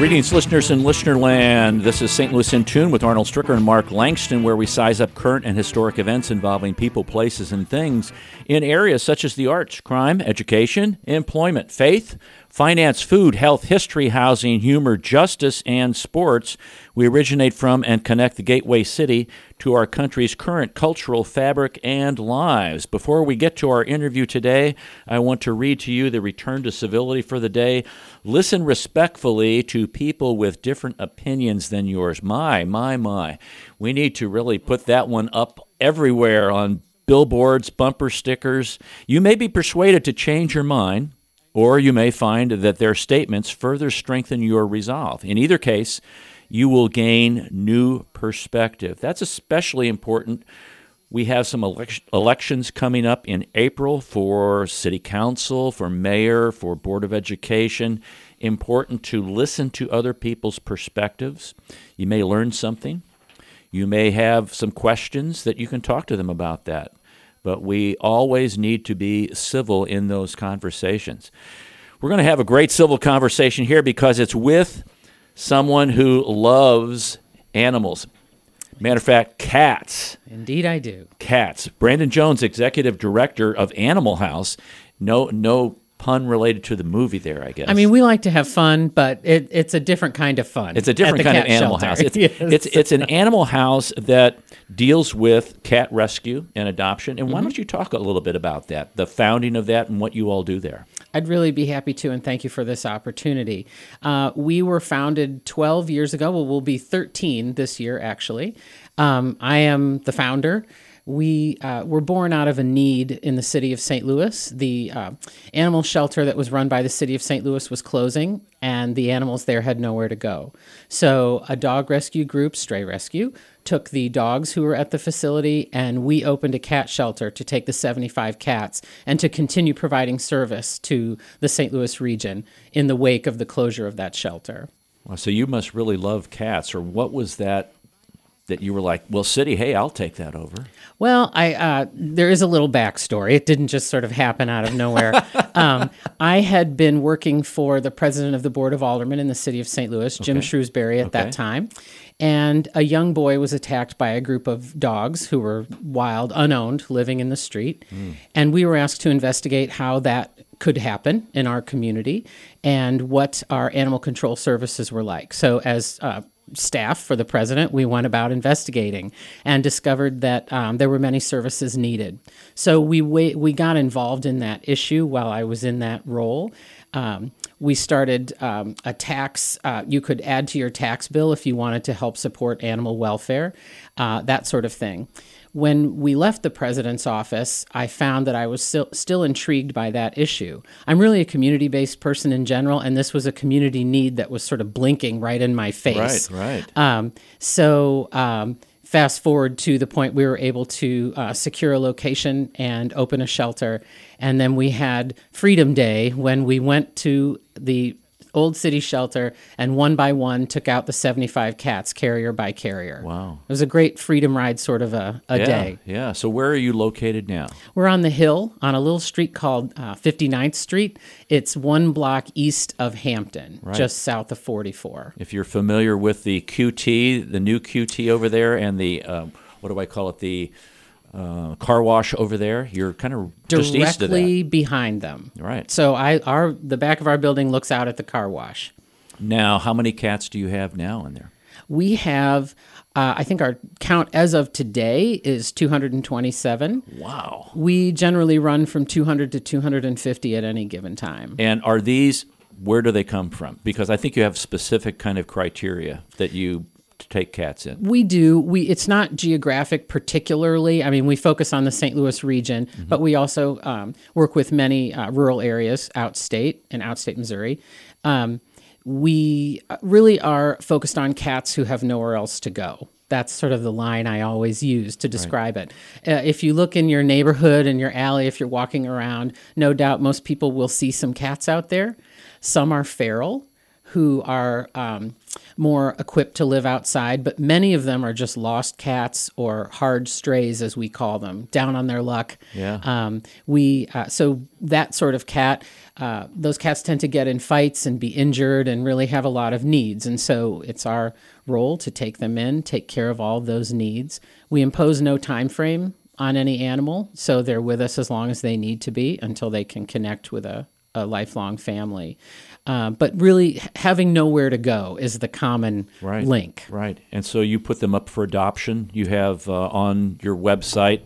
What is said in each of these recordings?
Greetings, listeners in Listenerland. This is St. Louis in Tune with Arnold Stricker and Mark Langston, where we size up current and historic events involving people, places, and things in areas such as the arts, crime, education, employment, faith, finance, food, health, history, housing, humor, justice, and sports. We originate from and connect the gateway city to our country's current cultural fabric and lives. Before we get to our interview today, I want to read to you the return to civility for the day. Listen respectfully to people with different opinions than yours. My, my, my. We need to really put that one up everywhere on billboards, bumper stickers. You may be persuaded to change your mind or you may find that their statements further strengthen your resolve. In either case, you will gain new perspective. That's especially important. We have some elect- elections coming up in April for city council, for mayor, for board of education. Important to listen to other people's perspectives. You may learn something. You may have some questions that you can talk to them about that but we always need to be civil in those conversations. We're going to have a great civil conversation here because it's with someone who loves animals. Matter of fact, cats. Indeed, I do. Cats. Brandon Jones, executive director of Animal House. No, no pun related to the movie there, I guess. I mean, we like to have fun, but it, it's a different kind of fun. It's a different kind of animal shelter. house. It's, yes. it's, it's an animal house that deals with cat rescue and adoption. And why Mm-hmm. don't you talk a little bit about that, the founding of that, and what you all do there? I'd really be happy to, and thank you for this opportunity. Uh, we were founded 12 years ago. Well, we'll be 13 this year, actually. Um, I am the founder. We uh, were born out of a need in the city of St. Louis. The uh, animal shelter that was run by the city of St. Louis was closing, and the animals there had nowhere to go. So, a dog rescue group, Stray Rescue, took the dogs who were at the facility, and we opened a cat shelter to take the 75 cats and to continue providing service to the St. Louis region in the wake of the closure of that shelter. So you must really love cats, or what was that that you were like, well, city, hey, I'll take that over? Well, I uh, there is a little backstory. It didn't just sort of happen out of nowhere. um, I had been working for the president of the board of aldermen in the city of St. Louis, Jim Okay. Shrewsbury, at Okay. that time, and a young boy was attacked by a group of dogs who were wild, unowned, living in the street, and we were asked to investigate how that could happen in our community and what our animal control services were like. So, as uh, staff for the president, we went about investigating and discovered that um, there were many services needed. So we we got involved in that issue while I was in that role. Um, we started um, a tax. Uh, you could add to your tax bill if you wanted to help support animal welfare, uh, that sort of thing. When we left the president's office, I found that I was still, still intrigued by that issue. I'm really a community based person in general, and this was a community need that was sort of blinking right in my face. Right, right. Um, so, um, fast forward to the point we were able to uh, secure a location and open a shelter. And then we had Freedom Day when we went to the old city shelter and one by one took out the 75 cats, carrier by carrier. Wow. It was a great freedom ride, sort of a, a yeah, day. Yeah. So where are you located now? We're on the hill on a little street called uh, 59th Street. It's one block east of Hampton, just south of 44. If you're familiar with the QT, the new QT over there, and the um, what do I call it, the uh, car wash over there, you're kind of just east of that. directly behind them. Right. So I our the back of our building looks out at the car wash. Now, how many cats do you have now in there? We have uh, I think our count as of today is 227. Wow. We generally run from 200 to 250 at any given time. And are these where do they come from? Because I think you have specific kind of criteria that you take cats in. We do. We it's not geographic particularly. I mean, we focus on the St. Louis region, but we also um, work with many uh, rural areas outstate in outstate Missouri. Um, we uh, really are focused on cats who have nowhere else to go. That's sort of the line I always use to describe it. Uh, if you look in your neighborhood and your alley, if you're walking around, no doubt most people will see some cats out there. Some are feral, who are um, more equipped to live outside, but many of them are just lost cats or hard strays, as we call them, down on their luck. Yeah. Um, we uh, so that sort of cat, uh, those cats tend to get in fights and be injured and really have a lot of needs, and so it's our role to take them in, take care of all of those needs. We impose no time frame on any animal, so they're with us as long as they need to be until they can connect with a, a lifelong family. Uh, but really, having nowhere to go is the common Right. link. Right. And so you put them up for adoption. You have uh, on your website,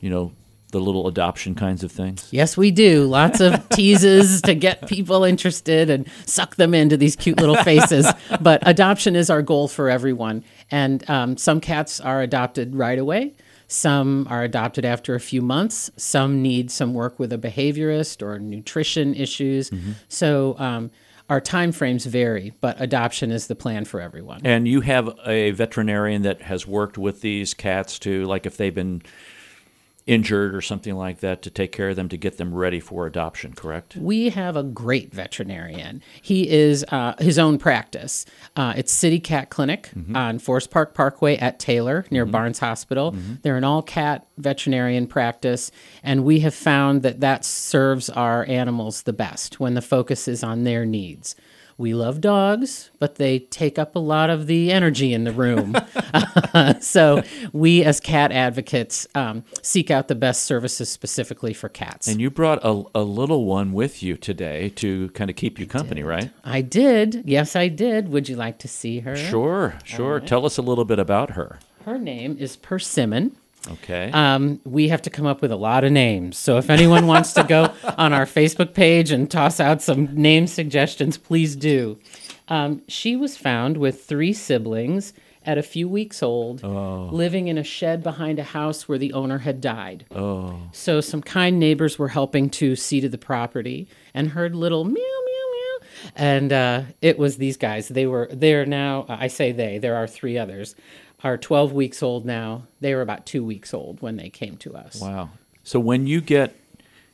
you know, the little adoption kinds of things. Yes, we do. Lots of teases to get people interested and suck them into these cute little faces. but adoption is our goal for everyone. And um, some cats are adopted right away. Some are adopted after a few months. Some need some work with a behaviorist or nutrition issues. So um, our time frames vary, but adoption is the plan for everyone. And you have a veterinarian that has worked with these cats to, like, if they've been injured or something like that, to take care of them to get them ready for adoption, correct? We have a great veterinarian. He is uh, his own practice. Uh, it's City Cat Clinic on Forest Park Parkway at Taylor near Barnes Hospital. They're an all cat veterinarian practice, and we have found that that serves our animals the best when the focus is on their needs. We love dogs, but they take up a lot of the energy in the room. so, we as cat advocates um, seek out the best services specifically for cats. And you brought a, a little one with you today to kind of keep you company, right? I did. Yes, I did. Would you like to see her? Sure, sure. Tell us a little bit about her. Her name is Persimmon. Okay. Um, we have to come up with a lot of names. So if anyone wants to go on our Facebook page and toss out some name suggestions, please do. Um, she was found with three siblings at a few weeks old, living in a shed behind a house where the owner had died. oh, So some kind neighbors were helping to see to the property and heard little meow meow meow, and uh, it was these guys. They were they're now. I say they. There are three others. Are 12 weeks old now. They were about two weeks old when they came to us. wow. So when you get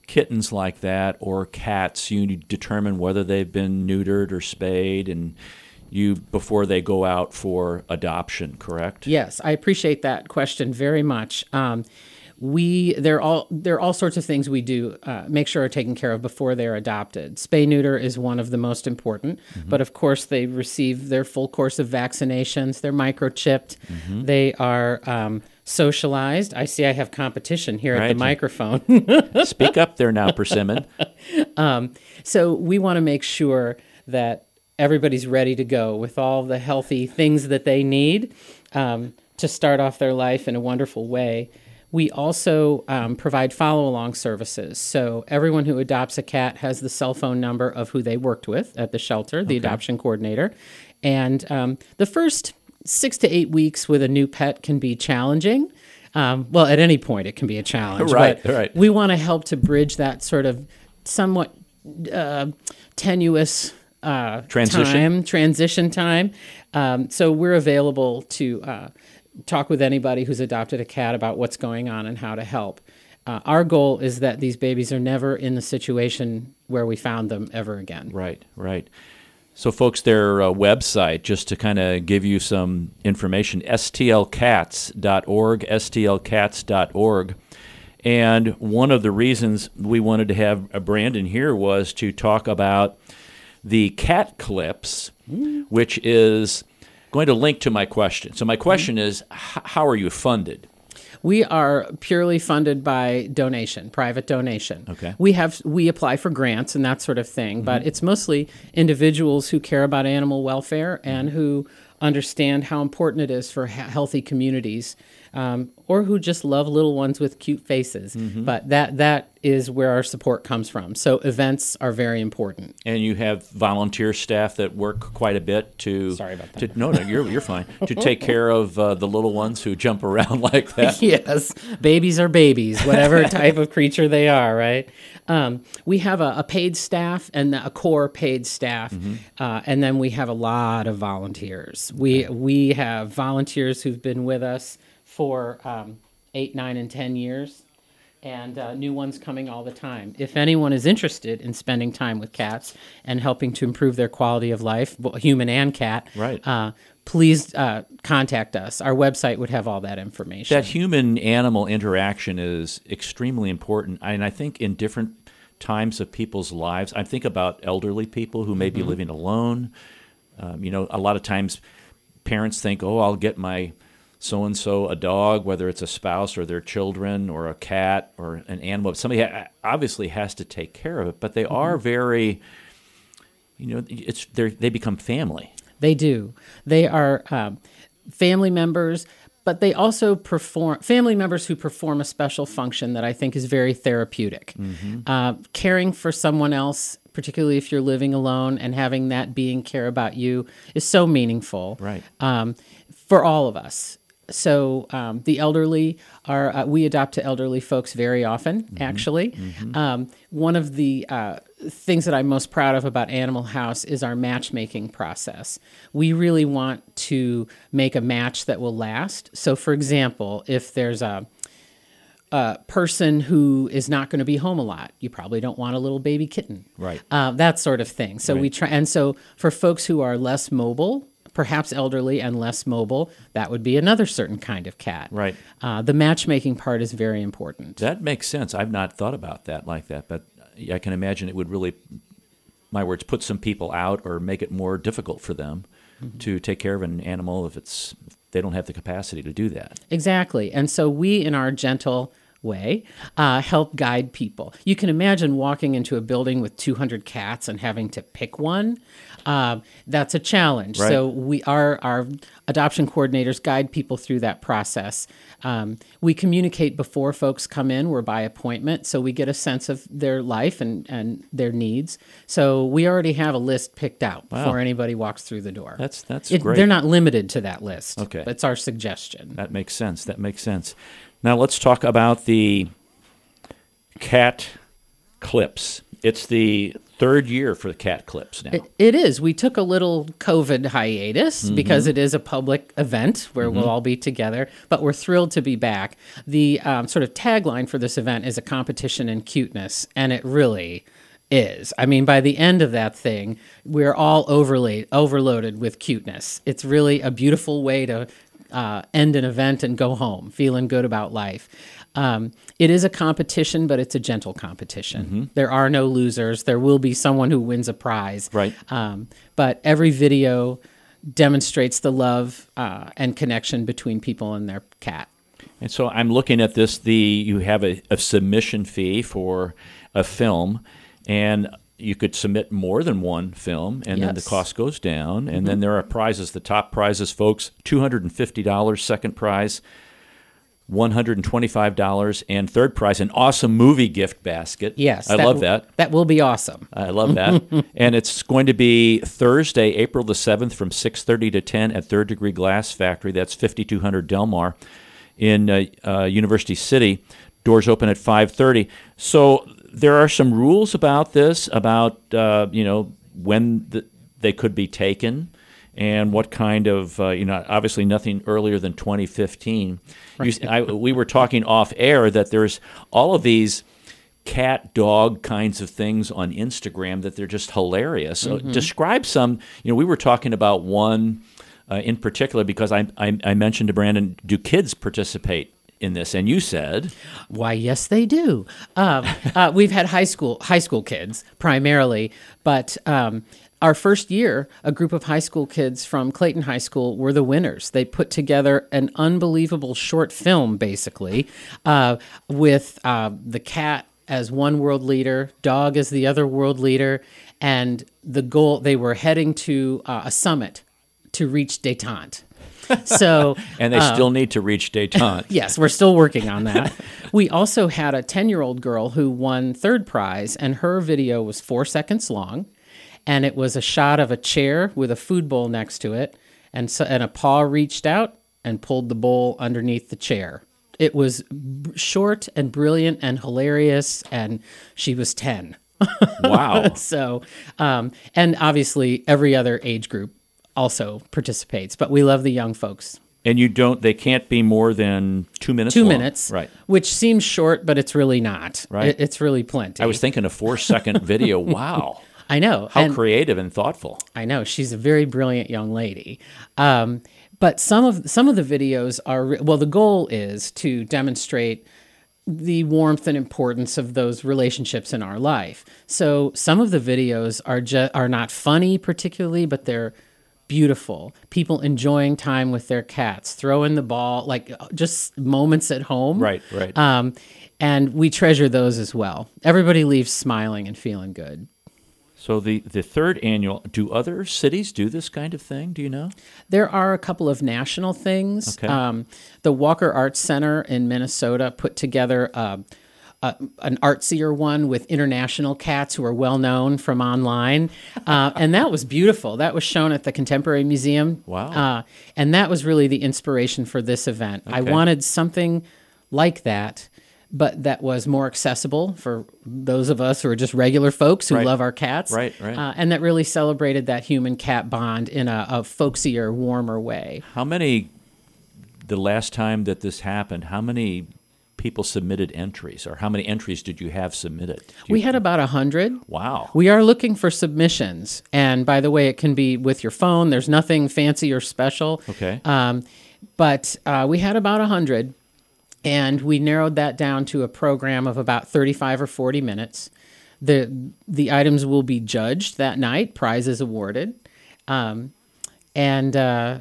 kittens like that or cats, you determine whether they've been neutered or spayed, and you before they go out for adoption, correct? Yes, I appreciate that question very much. Um, we there are all there are all sorts of things we do uh, make sure are taken care of before they're adopted. Spay neuter is one of the most important, but of course they receive their full course of vaccinations. They're microchipped. They are um, socialized. I see I have competition here at the microphone. Speak up there now, Persimmon. So we want to make sure that everybody's ready to go with all the healthy things that they need um, to start off their life in a wonderful way. We also um, provide follow along services. So everyone who adopts a cat has the cell phone number of who they worked with at the shelter, the adoption coordinator. And um, the first six to eight weeks with a new pet can be challenging. Um, well, at any point, it can be a challenge. Right, but right. We want to help to bridge that sort of somewhat uh, tenuous uh, Transition? time, transition time. Um, so we're available to uh, talk with anybody who's adopted a cat about what's going on and how to help. Uh, our goal is that these babies are never in the situation where we found them ever again. Right, right. So, folks, their uh, website, just to kind of give you some information, stlcats.org, stlcats.org. And one of the reasons we wanted to have uh, Brandon here was to talk about the cat clips, which is going to link to my question. So, my mm-hmm. question is how are you funded? We are purely funded by donation, private donation. Okay. We have we apply for grants and that sort of thing, mm-hmm. but it's mostly individuals who care about animal welfare and mm-hmm. who understand how important it is for he- healthy communities, um, or who just love little ones with cute faces. But that that is where our support comes from. So events are very important. And you have volunteer staff that work quite a bit to. Sorry about that. To, no, no, you're, you're fine. To take care of uh, the little ones who jump around like that. yes, babies are babies, whatever type of creature they are, right? Um, we have a, a paid staff and a core paid staff, uh, and then we have a lot of volunteers. We we have volunteers who've been with us for um, eight, nine, and ten years. and uh, new ones coming all the time. If anyone is interested in spending time with cats and helping to improve their quality of life, human and cat, Right. Uh, please uh, contact us. Our website would have all that information. That human animal interaction is extremely important. And I think in different times of people's lives, I think about elderly people who may be living alone. Um, you know, a lot of times parents think, oh, I'll get my so and so a dog, whether it's a spouse or their children or a cat or an animal. Somebody ha- obviously has to take care of it, but they are very, you know, it's they they become family. They do. They are um, family members, but they also perform family members who perform a special function that I think is very therapeutic. Mm-hmm. Uh, caring for someone else, particularly if you're living alone, and having that being care about you is so meaningful. Right. Um, for all of us. So um, the elderly are uh, we adopt to elderly folks very often. Actually, Um, one of the uh, things that I'm most proud of about Animal House is our matchmaking process. We really want to make a match that will last. So, for example, if there's a a person who is not going to be home a lot. You probably don't want a little baby kitten, Right. Uh, that sort of thing. So we try, and so for folks who are less mobile, perhaps elderly and less mobile, that would be another certain kind of cat. Right. Uh, the matchmaking part is very important. That makes sense. I've not thought about that like that, but I can imagine it would really, my words, put some people out or make it more difficult for them to take care of an animal if it's if they don't have the capacity to do that. Exactly. And so we, in our gentle way, uh, help guide people. You can imagine walking into a building with 200 cats and having to pick one. Uh, that's a challenge. Right. So we our our adoption coordinators guide people through that process. Um, we communicate before folks come in. We're by appointment, so we get a sense of their life and and their needs. So we already have a list picked out before anybody walks through the door. That's that's It- great. They're not limited to that list. Okay. That's our suggestion. That makes sense. That makes sense. Now let's talk about the cat clips. It's the third year for the cat clips now. It- It is. We took a little COVID hiatus Mm-hmm. because it is a public event where we'll all be together, but we're thrilled to be back. The um, sort of tagline for this event is a competition in cuteness, and it really is. I mean, by the end of that thing, we're all overlaid, overloaded with cuteness. It's really a beautiful way to uh, end an event and go home feeling good about life. Um, it is a competition, but it's a gentle competition. Mm-hmm. There are no losers. There will be someone who wins a prize. Right. Um, but every video demonstrates the love uh, and connection between people and their cat. And so I'm looking at this. The you have a, a submission fee for a film, and you could submit more than one film, and then the Mm-hmm. cost goes down. And then there are prizes. The top prizes, folks, two hundred and fifty dollars. Second prize, one hundred and twenty-five dollars, and third prize, an awesome movie gift basket. Yes, I love w- that. That will be awesome. I love that. and it's going to be Thursday, April the 7th from 6:30 to 10 at Third Degree Glass Factory. That's 5200 Delmar in uh, uh, University City. Doors open at 5:30. So there are some rules about this about uh, you know when the, they could be taken and what kind of uh, you know obviously nothing earlier than 2015 you, I, we were talking off air that there's all of these cat dog kinds of things on Instagram that they're just hilarious. So describe some. You know, we were talking about one uh, in particular because I, I I mentioned to Brandon, do kids participate in this? And you said, Why, yes, they do. Um, uh, we've had high school high school kids primarily, but um, our first year, a group of high school kids from Clayton High School were the winners. They put together an unbelievable short film, basically, uh, with uh, the cat as one world leader, dog as the other world leader, and the goal they were heading to uh, a summit to reach detente. So and they still need to reach detente. Yes, we're still working on that. we also had a 10 year old girl who won third prize, and her video was four seconds long. And it was a shot of a chair with a food bowl next to it. And, so, and a paw reached out and pulled the bowl underneath the chair. It was b- short and brilliant and hilarious. And she was 10. Wow. So, um, and obviously every other age group also participates, but we love the young folks And you don't. They can't be more than two minutes. Two long. minutes, Right. Which seems short, but it's really not. Right. It- it's really plenty. I was thinking a four-second video. Wow. I know. How and- creative and thoughtful. I know she's a very brilliant young lady. Um, but some of some of the videos are well. The goal is to demonstrate the warmth and importance of those relationships in our life. So some of the videos are just are not funny particularly, but they're beautiful. People enjoying time with their cats, throwing the ball, like uh, just moments at home. Right, right. Um, and we treasure those as well. Everybody leaves smiling and feeling good. So the the third annual. Do other cities do this kind of thing? Do you know? There are a couple of national things. Okay. Um, the Walker Arts Center in Minnesota put together uh, an artsier one with international cats who are well known from online. Uh, and that was beautiful. That was shown at the Contemporary Museum. Wow. Uh, and that was really the inspiration for this event. I wanted something like that. But that was more accessible for those of us who are just regular folks who Right. love our cats. Right, right. Uh, and that really celebrated that human cat bond in a, a folksier, warmer way. How many? The last time that this happened, how many people submitted entries, or how many entries did you have submitted? You- We had about a hundred. Wow. We are looking for submissions, and by the way, it can be with your phone. There's nothing fancy or special. Okay. Um, but uh, we had about a hundred, and we narrowed that down to a program of about 35 or 40 minutes. the The items will be judged that night. Prizes awarded, um, and uh,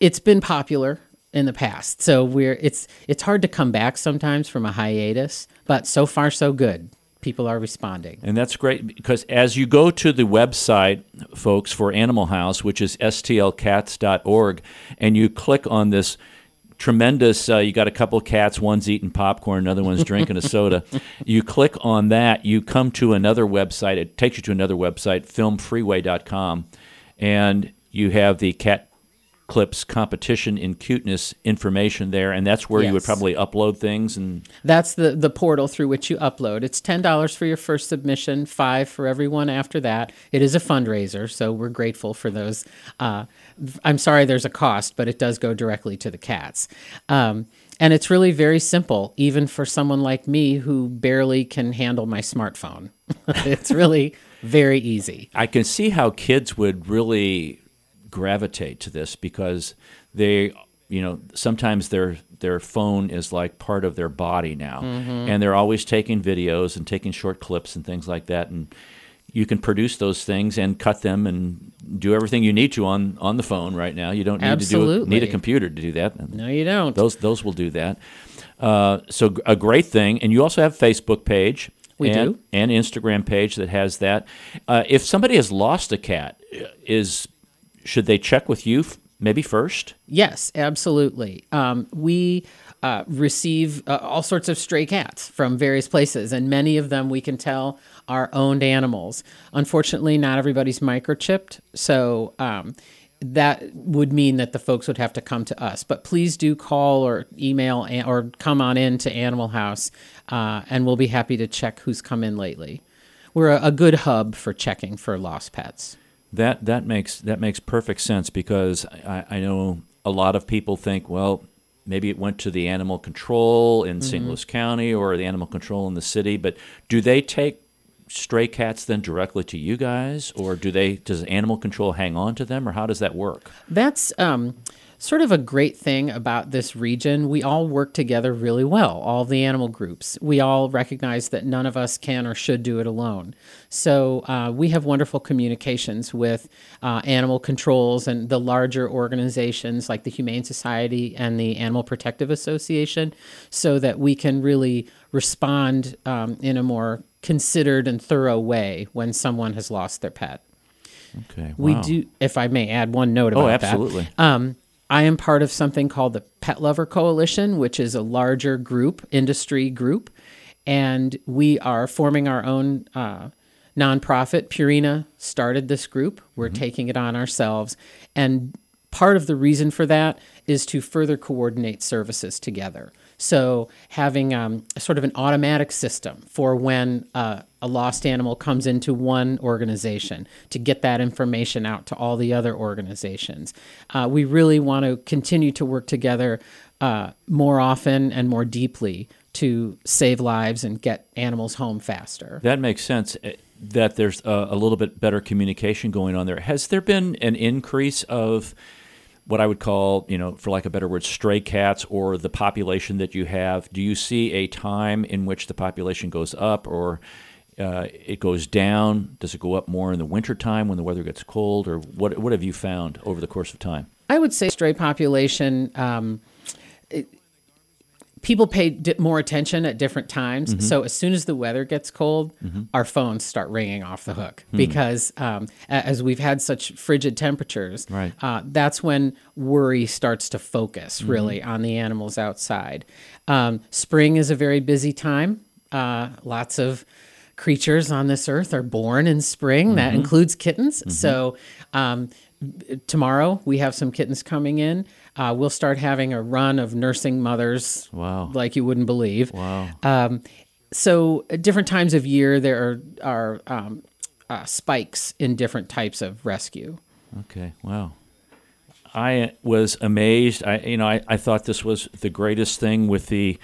it's been popular in the past. So we're it's it's hard to come back sometimes from a hiatus, but so far so good. People are responding. And that's great because as you go to the website, folks, for Animal House, which is stlcats.org, and you click on this tremendous, uh, you got a couple of cats, one's eating popcorn, another one's drinking a soda. You click on that, you come to another website. It takes you to another website, filmfreeway.com, and you have the cat clips competition in cuteness information there and that's where you would probably upload things and That's the the portal through which you upload. It's ten dollars for your first submission, five for everyone after that. It is a fundraiser, so we're grateful for those. Uh, I'm sorry, there's a cost, but it does go directly to the cats. Um, and it's really very simple, even for someone like me who barely can handle my smartphone. it's really very easy. I can see how kids would really gravitate to this because they, you know, sometimes their their phone is like part of their body now, and they're always taking videos and taking short clips and things like that, and you can produce those things and cut them and do everything you need to on on the phone right now. You don't need to do need a computer to do that. No, you don't. Those those will do that. Uh, so a great thing, and you also have a Facebook page. We and, do. and Instagram page that has that. Uh, if somebody has lost a cat, uh, is should they check with you f- maybe first? Yes, absolutely. Um, we uh, receive uh, all sorts of stray cats from various places, and many of them we can tell are owned animals. Unfortunately, not everybody's microchipped, so um, that would mean that the folks would have to come to us. But please do call or email or come on in to Animal House, uh, and we'll be happy to check who's come in lately. We're a, a good hub for checking for lost pets. That that makes that makes perfect sense because I, I know a lot of people think, well, maybe it went to the animal control in St. Louis County or the animal control in the city, but do they take stray cats then directly to you guys, or do they does animal control hang on to them, or how does that work? That's um, sort of a great thing about this region. We all work together really well, all the animal groups. We all recognize that none of us can or should do it alone. So uh, we have wonderful communications with uh, animal controls and the larger organizations like the Humane Society and the Animal Protective Association so that we can really respond um, in a more considered and thorough way when someone has lost their pet. Okay, We do, if I may add one note about Oh, that. absolutely. Um, I am part of something called the Pet Lover Coalition, which is a larger group, industry group, and we are forming our own uh, nonprofit. Purina started this group. We're Mm-hmm. taking it on ourselves, and part of the reason for that is to further coordinate services together. So having um, sort of an automatic system for when uh, a lost animal comes into one organization to get that information out to all the other organizations. Uh, we really want to continue to work together uh, more often and more deeply to save lives and get animals home faster. That makes sense. eh, That there's a, a little bit better communication going on there. Has there been an increase of what I would call, you know, for of a better word, stray cats or the population that you have? Do you see a time in which the population goes up or uh, it goes down? Does it go up more in the wintertime when the weather gets cold? Or what, what have you found over the course of time? I would say stray population. Um, it- people pay di- more attention at different times. Mm-hmm. So as soon as the weather gets cold, our phones start ringing off the hook Hmm. because um, as we've had such frigid temperatures, Right. uh, that's when worry starts to focus Mm-hmm. really on the animals outside. Um, spring is a very busy time. Uh, lots of creatures on this earth are born in spring. Mm-hmm. That includes kittens. So um, tomorrow we have some kittens coming in. Uh, we'll start having a run of nursing mothers. Wow. Like you wouldn't believe. Wow. Um, so at different times of year there are, are um, uh, spikes in different types of rescue. Okay. Wow. I was amazed. I you know I, I thought this was the greatest thing with the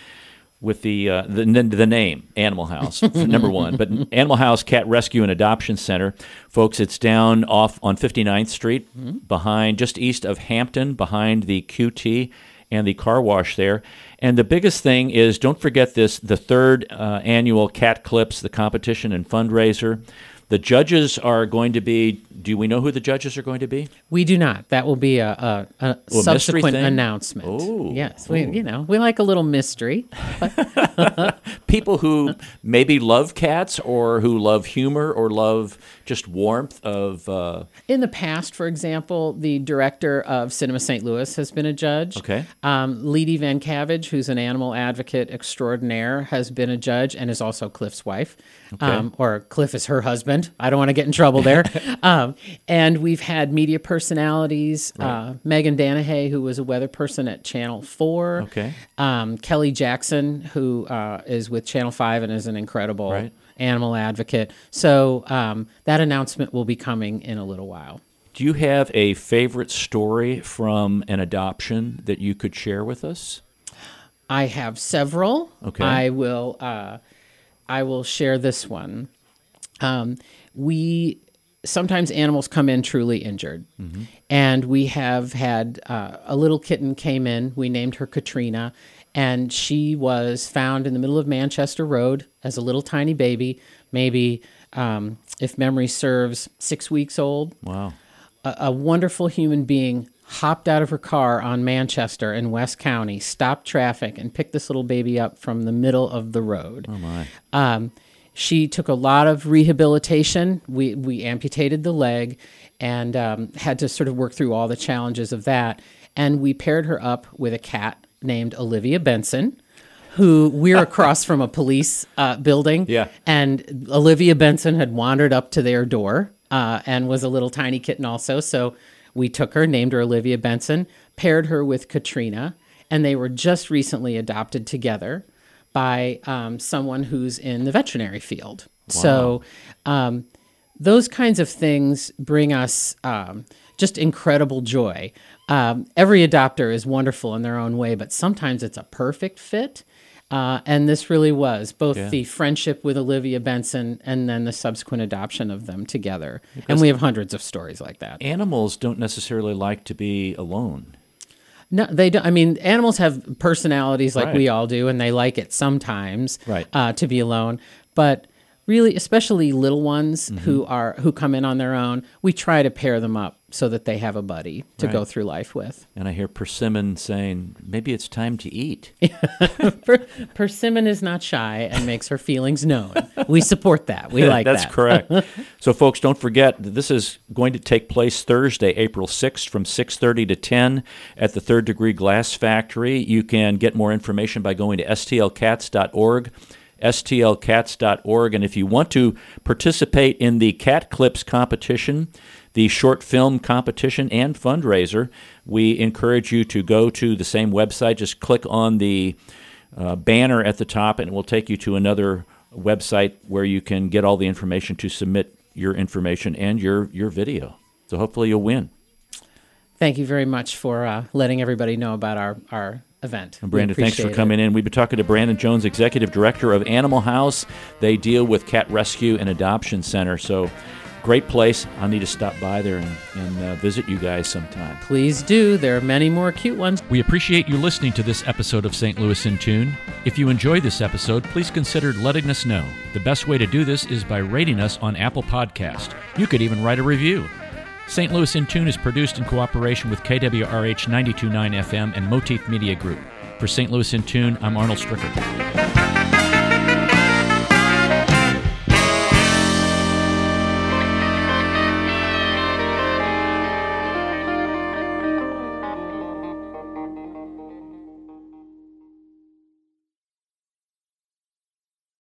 with the uh, the, the name Animal House number one, but Animal House Cat Rescue and Adoption Center, folks. It's down off on 59th Street, behind just east of Hampton, behind the QT and the car wash there. And the biggest thing is don't forget this: the third uh, annual Cat Clips, the competition and fundraiser. The judges are going to be. Do we know who the judges are going to be? We do not. That will be a, a, a subsequent announcement. Oh, yes. We, you know, we like a little mystery. People who maybe love cats or who love humor or love just warmth of. Uh, In the past, for example, the director of Cinema St. Louis has been a judge. Okay. Um, Leedy Van Cavage, who's an animal advocate extraordinaire, has been a judge and is also Cliff's wife. Um, or Cliff is her husband. I don't want to get in trouble there. um, and we've had media personalities, uh, Megan Danahay, who was a weather person at Channel 4. Okay. Um, Kelly Jackson, who uh, is with Channel 5 and is an incredible Right. animal advocate. So um, that announcement will be coming in a little while. do you have a favorite story from an adoption that you could share with us? I have several. Okay. I will. Uh, I will share this one. Um, we sometimes animals come in truly injured, and we have had uh, a little kitten came in. We named her Katrina, and she was found in the middle of Manchester Road as a little tiny baby, maybe um, if memory serves, six weeks old Wow. a, a wonderful human being hopped out of her car on Manchester in West County, stopped traffic, and picked this little baby up from the middle of the road. Oh my. Um, she took a lot of rehabilitation. We we amputated the leg, and um, had to sort of work through all the challenges of that. And we paired her up with a cat named Olivia Benson, who we're across from a police uh, building. Yeah. And Olivia Benson had wandered up to their door uh, and was a little tiny kitten also. So we took her, named her Olivia Benson, paired her with Katrina, and they were just recently adopted together by um, someone who's in the veterinary field. So um, those kinds of things bring us um, just incredible joy. Um, every adopter is wonderful in their own way, but sometimes it's a perfect fit. Uh, and this really was both Yeah. the friendship with Olivia Benson and then the subsequent adoption of them together. and we have hundreds of stories like that. Animals don't necessarily like to be alone. No, they don't. I mean, animals have personalities like Right. we all do, and they like it sometimes Right. uh, to be alone. But really, especially little ones Mm-hmm. who are who come in on their own, we try to pair them up so that they have a buddy to go through life with. And I hear Persimmon saying, maybe it's time to eat. Persimmon is not shy and makes her feelings known. We support that. We like that. That's that. correct. So, folks, don't forget that this is going to take place Thursday, April 6th from 6.30 to 10 at the Third Degree Glass Factory. You can get more information by going to stlcats.org, stlcats.org. And if you want to participate in the Cat Clips competition, the short film competition and fundraiser, we encourage you to go to the same website. Just click on the uh, banner at the top, and it will take you to another website where you can get all the information to submit your information and your, your video. So hopefully you'll win. Thank you very much for uh, letting everybody know about our, our event. And Brandon, thanks for coming it. in. We've been talking to Brandon Jones, Executive Director of Animal House. They deal with cat rescue and adoption center. So great place. I'll need to stop by there and, and uh, visit you guys sometime. Please do. There are many more cute ones. We appreciate you listening to this episode of St. Louis in Tune. If you enjoy this episode, please consider letting us know. The best way to do this is by rating us on Apple Podcast. You could even write a review. St. Louis in Tune is produced in cooperation with KWRH 929 FM and Motif Media Group. For St. Louis in Tune, I'm Arnold Stricker.